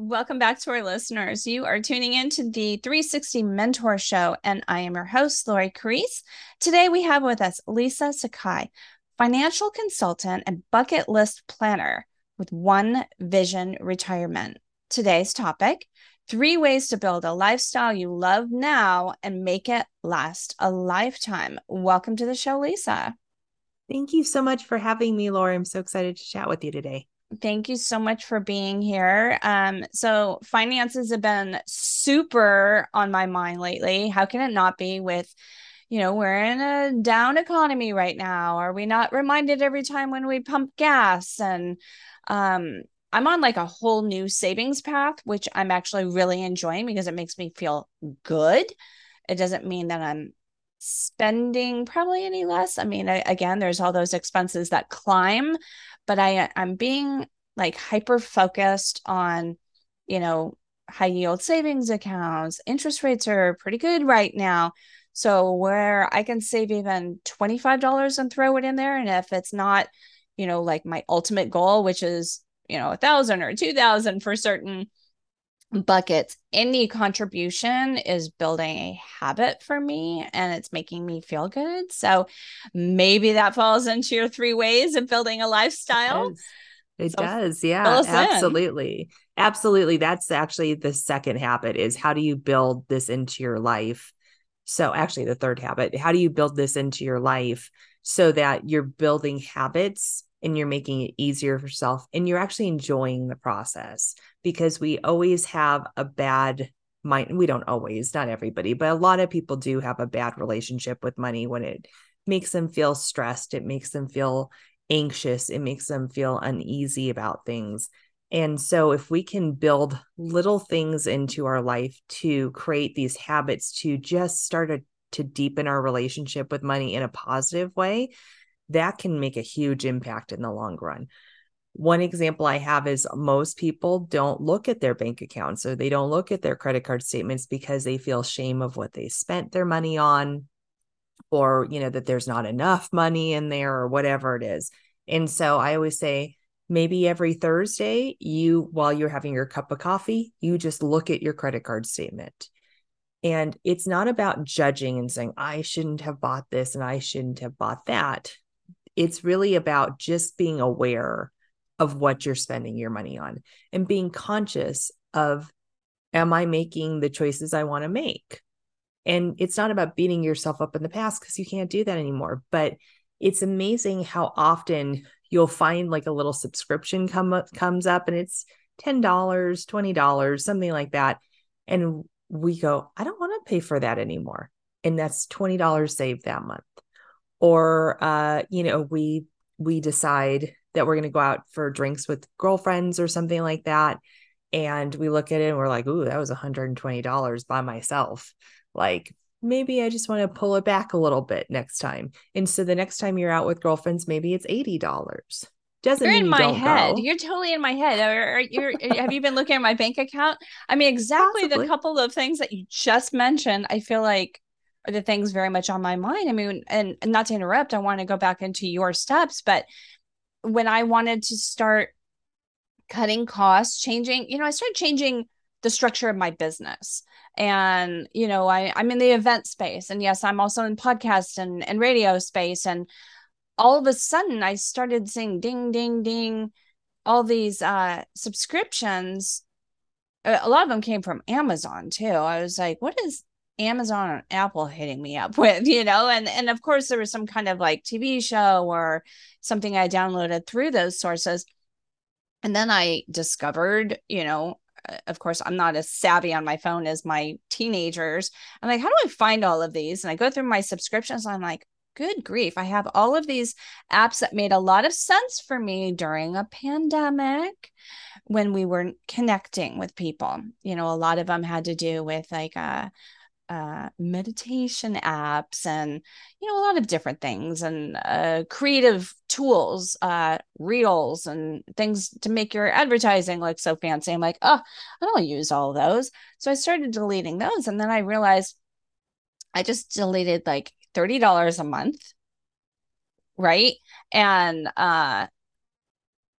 Welcome back to our listeners. You are tuning in to the 360 Mentor Show, and I am your host, Lori Carrese. Today we have with us Lisa Sakai, financial consultant and bucket list planner with One Vision Retirement. Today's topic three ways to build a lifestyle you love now and make it last a lifetime. Welcome to the show, Lisa. Thank you so much for having me, Laura. I'm so excited to chat with you today. Thank you so much for being here. Um, so finances have been super on my mind lately. How can it not be with, you know, we're in a down economy right now. Are we not reminded every time when we pump gas? And um, I'm on like a whole new savings path, which I'm actually really enjoying because it makes me feel good. It doesn't mean that I'm spending probably any less. I mean, I, again, there's all those expenses that climb, but I I'm being like hyper focused on, you know, high yield savings accounts. Interest rates are pretty good right now. So where I can save even $25 and throw it in there. And if it's not, you know, like my ultimate goal, which is, you know, a thousand or two thousand for certain buckets, any contribution is building a habit for me and it's making me feel good. So maybe that falls into your three ways of building a lifestyle. It so does. Yeah, absolutely. In. Absolutely. That's actually the second habit is how do you build this into your life? So actually the third habit, how do you build this into your life so that you're building habits and you're making it easier for yourself and you're actually enjoying the process because we always have a bad mind we don't always not everybody but a lot of people do have a bad relationship with money when it makes them feel stressed it makes them feel anxious it makes them feel uneasy about things. And so if we can build little things into our life to create these habits to just start a, to deepen our relationship with money in a positive way that can make a huge impact in the long run. One example I have is most people don't look at their bank accounts or they don't look at their credit card statements because they feel shame of what they spent their money on or you know that there's not enough money in there or whatever it is. And so I always say maybe every Thursday you while you're having your cup of coffee, you just look at your credit card statement. And it's not about judging and saying I shouldn't have bought this and I shouldn't have bought that it's really about just being aware of what you're spending your money on and being conscious of am I making the choices I want to make? And it's not about beating yourself up in the past because you can't do that anymore. But it's amazing how often you'll find like a little subscription come up, comes up and it's $10, $20, something like that. And we go, I don't want to pay for that anymore. And that's $20 saved that month or uh, you know we we decide that we're going to go out for drinks with girlfriends or something like that and we look at it and we're like ooh that was $120 by myself like maybe i just want to pull it back a little bit next time and so the next time you're out with girlfriends maybe it's $80 doesn't you're in you my head. Go. You're totally in my head. Are, you have you been looking at my bank account? I mean, exactly Possibly. the couple of things that you just mentioned. I feel like the things very much on my mind. I mean, and, not to interrupt, I want to go back into your steps, but when I wanted to start cutting costs, changing, you know, I started changing the structure of my business. And, you know, I, I'm in the event space. And yes, I'm also in podcast and, and radio space. And all of a sudden I started seeing ding, ding, ding, all these uh subscriptions. A lot of them came from Amazon too. I was like, what is Amazon and Apple hitting me up with, you know, and and of course there was some kind of like TV show or something I downloaded through those sources. And then I discovered, you know, uh, of course I'm not as savvy on my phone as my teenagers. I'm like, how do I find all of these? And I go through my subscriptions. I'm like, good grief, I have all of these apps that made a lot of sense for me during a pandemic when we were connecting with people. You know, a lot of them had to do with like uh uh, meditation apps and you know a lot of different things and uh, creative tools uh, reels and things to make your advertising look so fancy. I'm like oh i don't use all those. So i started deleting those and then i realized i just deleted like $30 a month right? And uh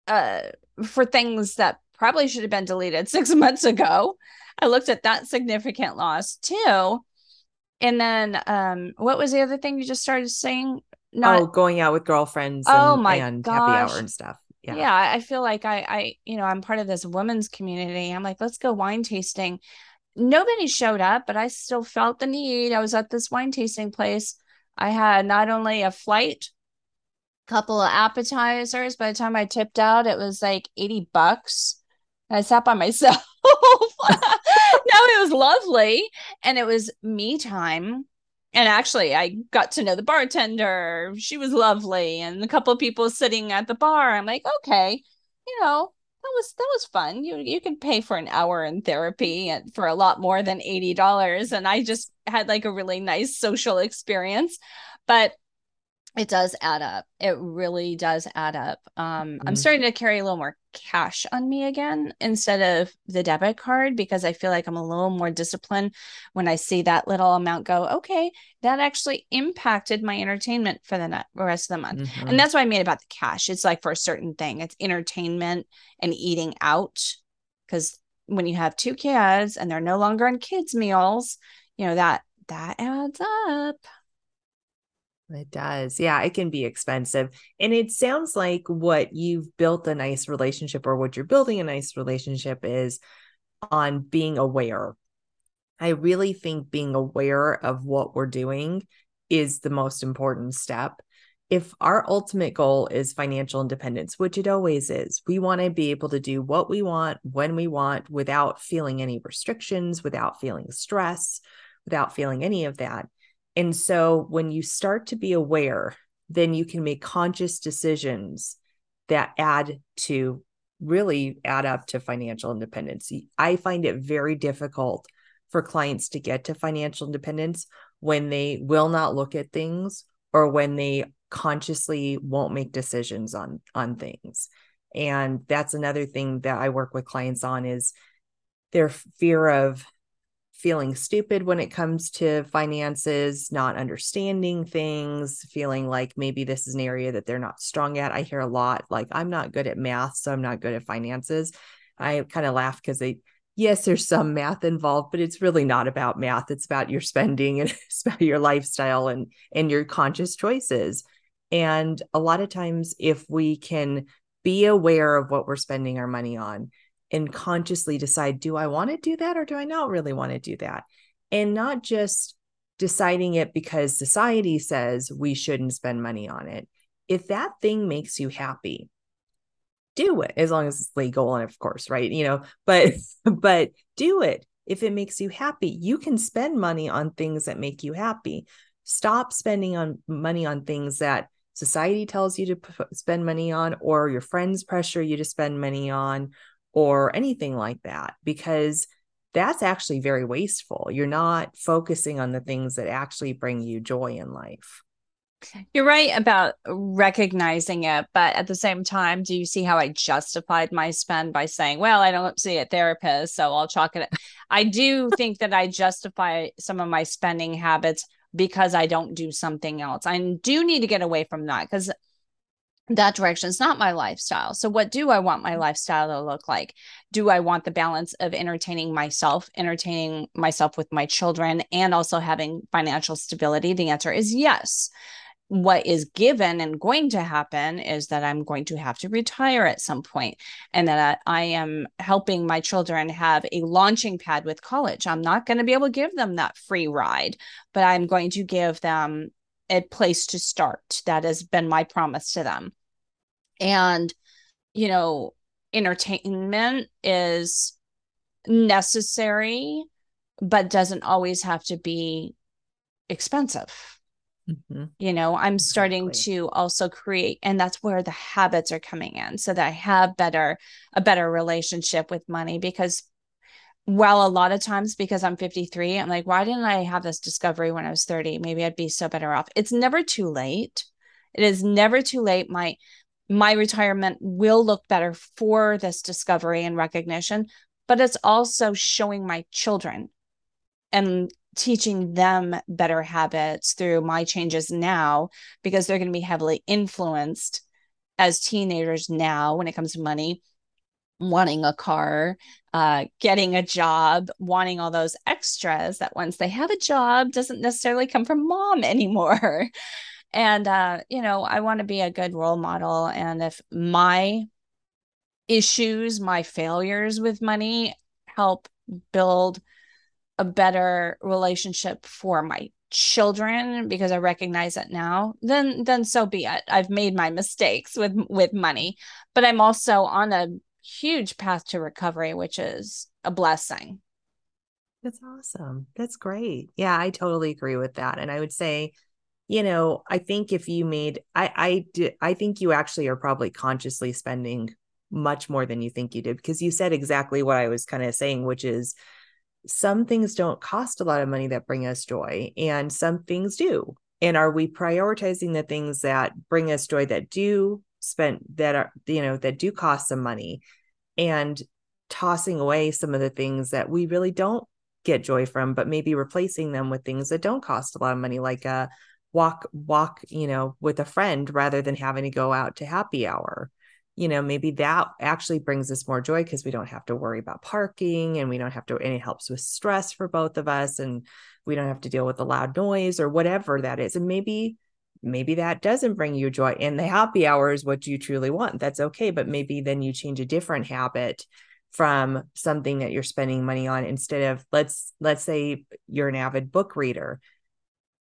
uh for things that probably should have been deleted six months ago. I looked at that significant loss too. And then um what was the other thing you just started saying? Not, oh, going out with girlfriends oh my and gosh. happy hour and stuff. Yeah. yeah, I feel like I I you know, I'm part of this women's community. I'm like, let's go wine tasting. Nobody showed up, but I still felt the need. I was at this wine tasting place. I had not only a flight, couple of appetizers. By the time I tipped out, it was like 80 bucks. And I sat by myself. no, it was lovely. And it was me time. And actually, I got to know the bartender. She was lovely. And a couple of people sitting at the bar. I'm like, okay, you know, that was that was fun. You you can pay for an hour in therapy and for a lot more than eighty dollars. And I just had like a really nice social experience. But it does add up. It really does add up. Um, mm-hmm. I'm starting to carry a little more cash on me again instead of the debit card because I feel like I'm a little more disciplined when I see that little amount go, okay, that actually impacted my entertainment for the rest of the month. Mm-hmm. And that's what I mean about the cash. It's like for a certain thing, it's entertainment and eating out. Because when you have two kids and they're no longer on kids' meals, you know, that that adds up. It does. Yeah, it can be expensive. And it sounds like what you've built a nice relationship or what you're building a nice relationship is on being aware. I really think being aware of what we're doing is the most important step. If our ultimate goal is financial independence, which it always is, we want to be able to do what we want when we want without feeling any restrictions, without feeling stress, without feeling any of that and so when you start to be aware, then you can make conscious decisions that add to really add up to financial independence. I find it very difficult for clients to get to financial independence when they will not look at things or when they consciously won't make decisions on on things. And that's another thing that I work with clients on is their fear of feeling stupid when it comes to finances, not understanding things, feeling like maybe this is an area that they're not strong at. I hear a lot like, I'm not good at math, so I'm not good at finances. I kind of laugh because they, yes, there's some math involved, but it's really not about math. It's about your spending and it's about your lifestyle and and your conscious choices. And a lot of times, if we can be aware of what we're spending our money on, and consciously decide do I want to do that or do I not really want to do that? And not just deciding it because society says we shouldn't spend money on it. If that thing makes you happy, do it as long as it's legal and of course, right? You know, but but do it. If it makes you happy, you can spend money on things that make you happy. Stop spending on money on things that society tells you to p- spend money on or your friends pressure you to spend money on or anything like that because that's actually very wasteful. You're not focusing on the things that actually bring you joy in life. You're right about recognizing it, but at the same time, do you see how I justified my spend by saying, "Well, I don't see a therapist, so I'll chalk it." I do think that I justify some of my spending habits because I don't do something else. I do need to get away from that because that direction is not my lifestyle. So, what do I want my lifestyle to look like? Do I want the balance of entertaining myself, entertaining myself with my children, and also having financial stability? The answer is yes. What is given and going to happen is that I'm going to have to retire at some point and that I am helping my children have a launching pad with college. I'm not going to be able to give them that free ride, but I'm going to give them a place to start. That has been my promise to them and you know entertainment is necessary but doesn't always have to be expensive. Mm-hmm. you know i'm starting to also create and that's where the habits are coming in so that i have better a better relationship with money because well a lot of times because i'm 53 i'm like why didn't i have this discovery when i was 30 maybe i'd be so better off. It's never too late. It is never too late. My my retirement will look better for this discovery and recognition, but it's also showing my children and teaching them better habits through my changes now because they're going to be heavily influenced as teenagers now when it comes to money wanting a car, uh, getting a job, wanting all those extras that once they have a job doesn't necessarily come from mom anymore. And, uh, you know, I want to be a good role model. And if my issues, my failures with money help build a better relationship for my children because I recognize it now, then then so be it. I've made my mistakes with with money, but I'm also on a huge path to recovery, which is a blessing. That's awesome. That's great. Yeah, I totally agree with that. And I would say, you know, I think if you made I I do I think you actually are probably consciously spending much more than you think you did because you said exactly what I was kind of saying, which is some things don't cost a lot of money that bring us joy and some things do. And are we prioritizing the things that bring us joy that do spend that are you know that do cost some money and tossing away some of the things that we really don't get joy from but maybe replacing them with things that don't cost a lot of money like a walk walk you know with a friend rather than having to go out to happy hour. You know maybe that actually brings us more joy because we don't have to worry about parking and we don't have to and it helps with stress for both of us and we don't have to deal with the loud noise or whatever that is and maybe maybe that doesn't bring you joy and the happy hour is what you truly want that's okay but maybe then you change a different habit from something that you're spending money on instead of let's let's say you're an avid book reader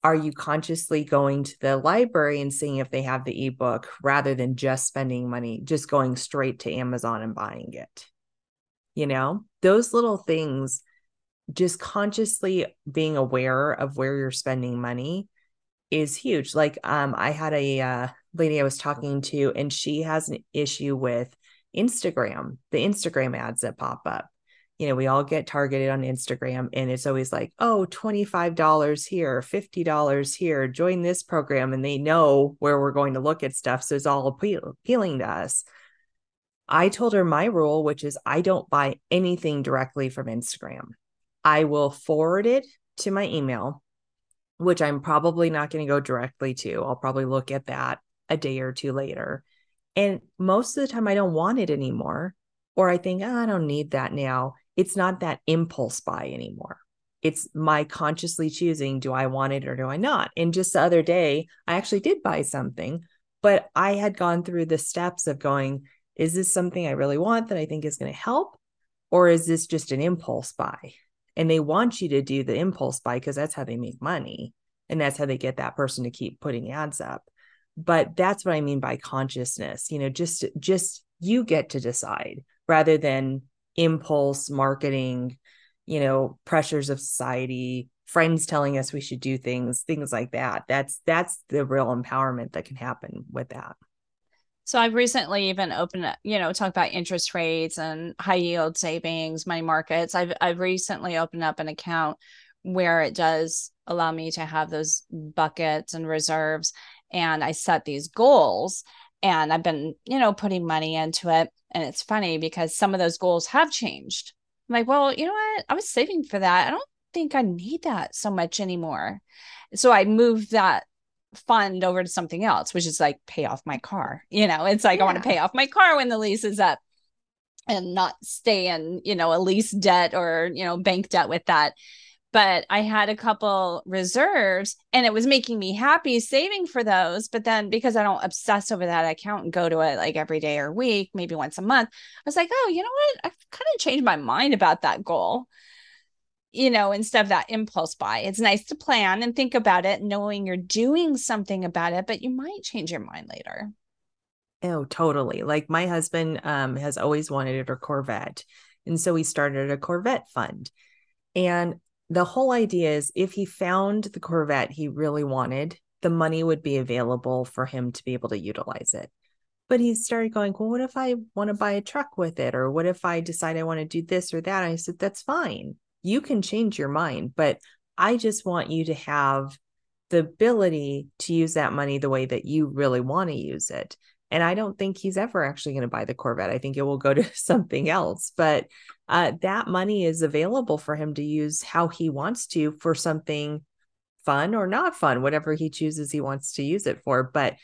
are you consciously going to the library and seeing if they have the ebook rather than just spending money just going straight to amazon and buying it you know those little things just consciously being aware of where you're spending money is huge. Like um I had a uh, lady I was talking to and she has an issue with Instagram, the Instagram ads that pop up. You know, we all get targeted on Instagram and it's always like, "Oh, $25 here, $50 here, join this program." And they know where we're going to look at stuff, so it's all appeal- appealing to us. I told her my rule, which is I don't buy anything directly from Instagram. I will forward it to my email which I'm probably not going to go directly to. I'll probably look at that a day or two later. And most of the time, I don't want it anymore. Or I think, oh, I don't need that now. It's not that impulse buy anymore. It's my consciously choosing do I want it or do I not? And just the other day, I actually did buy something, but I had gone through the steps of going, is this something I really want that I think is going to help? Or is this just an impulse buy? and they want you to do the impulse buy because that's how they make money and that's how they get that person to keep putting ads up but that's what i mean by consciousness you know just just you get to decide rather than impulse marketing you know pressures of society friends telling us we should do things things like that that's that's the real empowerment that can happen with that so I've recently even opened, you know, talk about interest rates and high yield savings, money markets. I've I've recently opened up an account where it does allow me to have those buckets and reserves and I set these goals and I've been, you know, putting money into it and it's funny because some of those goals have changed. I'm like, well, you know what? I was saving for that. I don't think I need that so much anymore. So I moved that fund over to something else, which is like pay off my car. You know, it's like yeah. I want to pay off my car when the lease is up and not stay in, you know, a lease debt or, you know, bank debt with that. But I had a couple reserves and it was making me happy saving for those. But then because I don't obsess over that account and go to it like every day or week, maybe once a month, I was like, oh, you know what? I've kind of changed my mind about that goal you know, instead of that impulse buy. It's nice to plan and think about it, knowing you're doing something about it, but you might change your mind later. Oh, totally. Like my husband um, has always wanted a Corvette. And so he started a Corvette fund. And the whole idea is if he found the Corvette he really wanted, the money would be available for him to be able to utilize it. But he started going, Well, what if I want to buy a truck with it? Or what if I decide I want to do this or that? And I said, That's fine you can change your mind, but I just want you to have the ability to use that money the way that you really want to use it. And I don't think he's ever actually going to buy the Corvette. I think it will go to something else. But uh, that money is available for him to use how he wants to for something fun or not fun, whatever he chooses he wants to use it for. But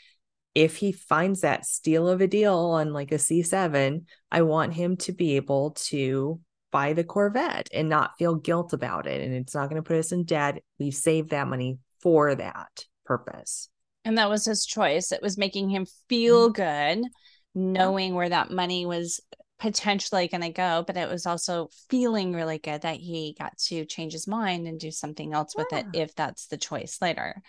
if he finds that steal of a deal on like a C7, I want him to be able to buy the Corvette and not feel guilt about it. And it's not going to put us in debt. We've saved that money for that purpose. And that was his choice. It was making him feel mm-hmm. good, knowing where that money was potentially going to go, but it was also feeling really good that he got to change his mind and do something else yeah. with it if that's the choice later.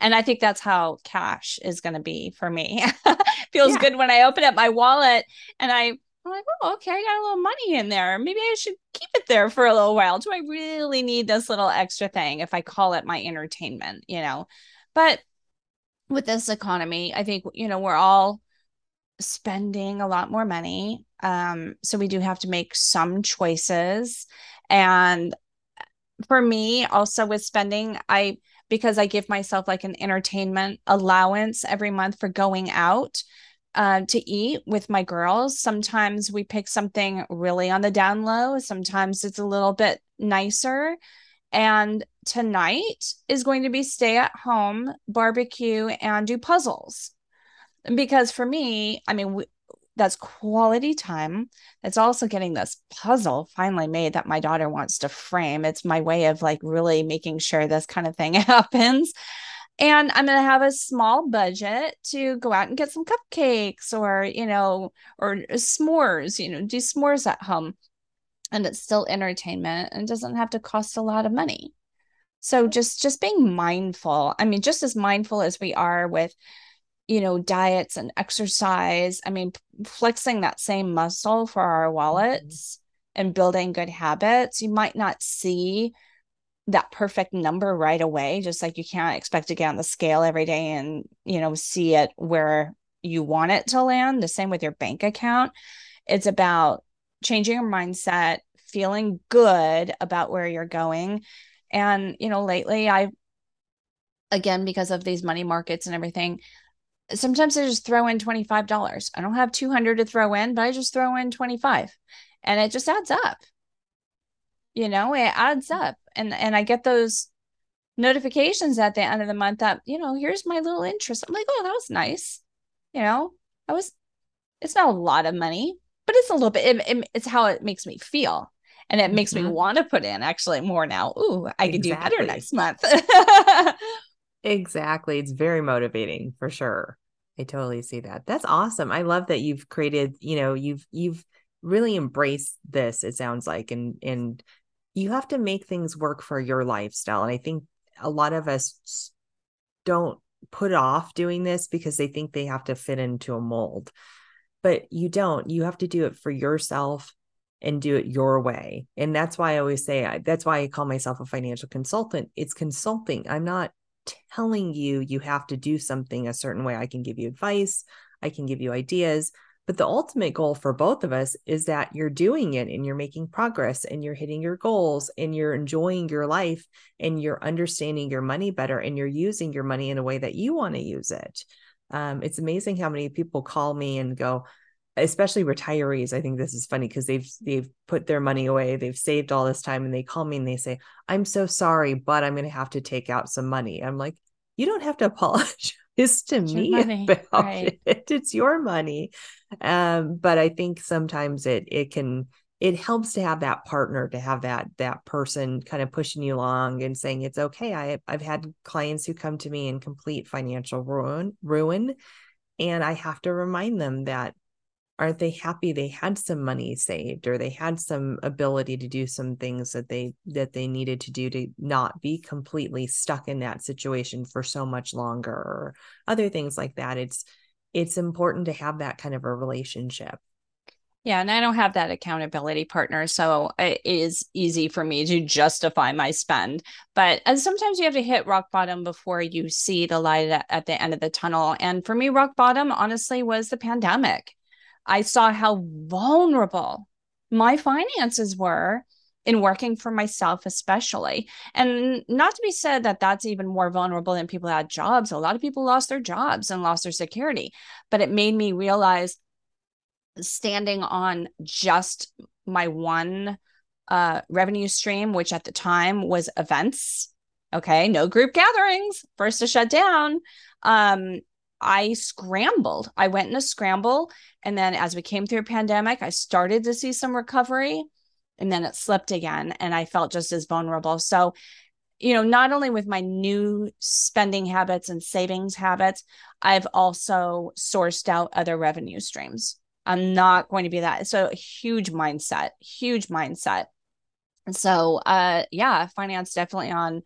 And I think that's how cash is going to be for me. Feels yeah. good when I open up my wallet and I I'm like, oh, okay, I got a little money in there. Maybe I should keep it there for a little while. Do I really need this little extra thing if I call it my entertainment, you know? But with this economy, I think, you know, we're all spending a lot more money. Um, so we do have to make some choices. And for me, also with spending, I because I give myself like an entertainment allowance every month for going out uh, to eat with my girls. Sometimes we pick something really on the down low. Sometimes it's a little bit nicer. And tonight is going to be stay at home, barbecue, and do puzzles because for me, I mean, we, that's quality time. It's also getting this puzzle finally made that my daughter wants to frame. It's my way of like really making sure this kind of thing happens. And I'm going to have a small budget to go out and get some cupcakes or, you know, or s'mores, you know, do s'mores at home. And it's still entertainment and doesn't have to cost a lot of money. So just just being mindful. I mean, just as mindful as we are with you know, diets and exercise. I mean, flexing that same muscle for our mm-hmm. wallets mm-hmm. and building good habits. You might not see that perfect number right away, just like you can't expect to get on the scale every day and, you know, see it where you want it to land. The same with your bank account. It's about changing your mindset, feeling good about where you're going. And, you know, lately I, again, because of these money markets and everything, sometimes I just throw in $25. I don't have 200 to throw in, but I just throw in 25 and it just adds up. You know, it adds up. And and I get those notifications at the end of the month that, you know, here's my little interest. I'm like, "Oh, that was nice." You know, I was it's not a lot of money, but it's a little bit it, it, it's how it makes me feel. And it makes mm-hmm. me want to put in actually more now. Ooh, I exactly. can do better next month. Exactly. It's very motivating for sure. I totally see that. That's awesome. I love that you've created, you know, you've you've really embraced this, it sounds like, and and you have to make things work for your lifestyle. And I think a lot of us don't put off doing this because they think they have to fit into a mold. But you don't. You have to do it for yourself and do it your way. And that's why I always say that's why I call myself a financial consultant. It's consulting. I'm not telling you you have to do something a certain way. I can give you advice, I can give you ideas, but the ultimate goal for both of us is that you're doing it and you're making progress and you're hitting your goals and you're enjoying your life and you're understanding your money better and you're using your money in a way that you want to use it. Um, it's amazing how many people call me and go, especially retirees i think this is funny because they've they've put their money away they've saved all this time and they call me and they say i'm so sorry but i'm going to have to take out some money. I'm like you don't have to apologize to it's me about right. it. It's your money. Um, but i think sometimes it it can it helps to have that partner to have that that person kind of pushing you along and saying it's okay i i've had clients who come to me in complete financial ruin ruin and i have to remind them that aren't they happy they had some money saved or they had some ability to do some things that they that they needed to do to not be completely stuck in that situation for so much longer or other things like that it's it's important to have that kind of a relationship yeah, and I don't have that accountability partner, so it is easy for me to justify my spend. But and sometimes you have to hit rock bottom before you see the light at the end of the tunnel. And for me, rock bottom honestly was the pandemic. I saw how vulnerable my finances were in working for myself, especially. And not to be said that that's even more vulnerable than people had jobs. A lot of people lost their jobs and lost their security. But it made me realize standing on just my one uh, revenue stream, which at the time was events. Okay, no group gatherings, first to shut down. Um, I scrambled. I went in a scramble. And then as we came through a pandemic, I started to see some recovery and then it slipped again. And I felt just as vulnerable. So, you know, not only with my new spending habits and savings habits, I've also sourced out other revenue streams. I'm not going to be that. So, huge mindset, huge mindset. And So, uh, yeah, finance definitely on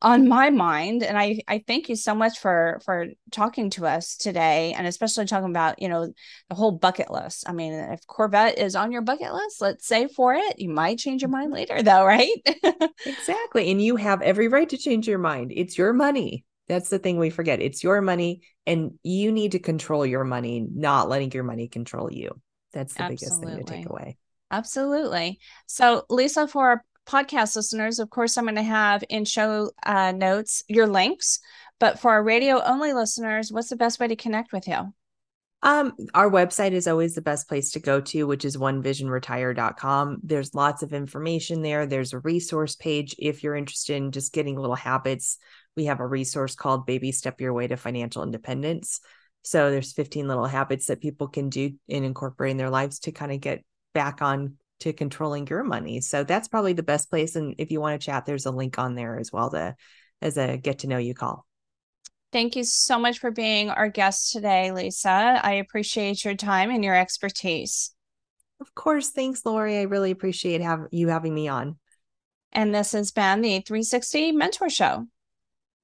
on my mind and i i thank you so much for for talking to us today and especially talking about you know the whole bucket list. I mean if corvette is on your bucket list let's save for it you might change your mind mm-hmm. later though right? Exactly and you have every right to change your mind. It's your money. That's the thing we forget. It's your money and you need to control your money not letting your money control you. That's the Absolutely. biggest thing to take away. Absolutely. So, Lisa, for podcast listeners, of course, I'm going to have in show uh, notes your links. But for our radio only listeners, what's the best way to connect with you? Um, our website is always the best place to go to, which is onevisionretire.com. There's lots of information there. There's a resource page if you're interested in just getting little habits. We have a resource called Baby Step Your Way to Financial Independence. So there's 15 little habits that people can do in incorporating their lives to kind of get back on to controlling your money. So that's probably the best place. And if you want to chat, there's a link on there as well to as a get to know you call. Thank you so much for being our guest today, Lisa. I appreciate your time and your expertise. Of course. Thanks, Lori. I really appreciate have, you having me on. And this has been the 360 Mentor Show.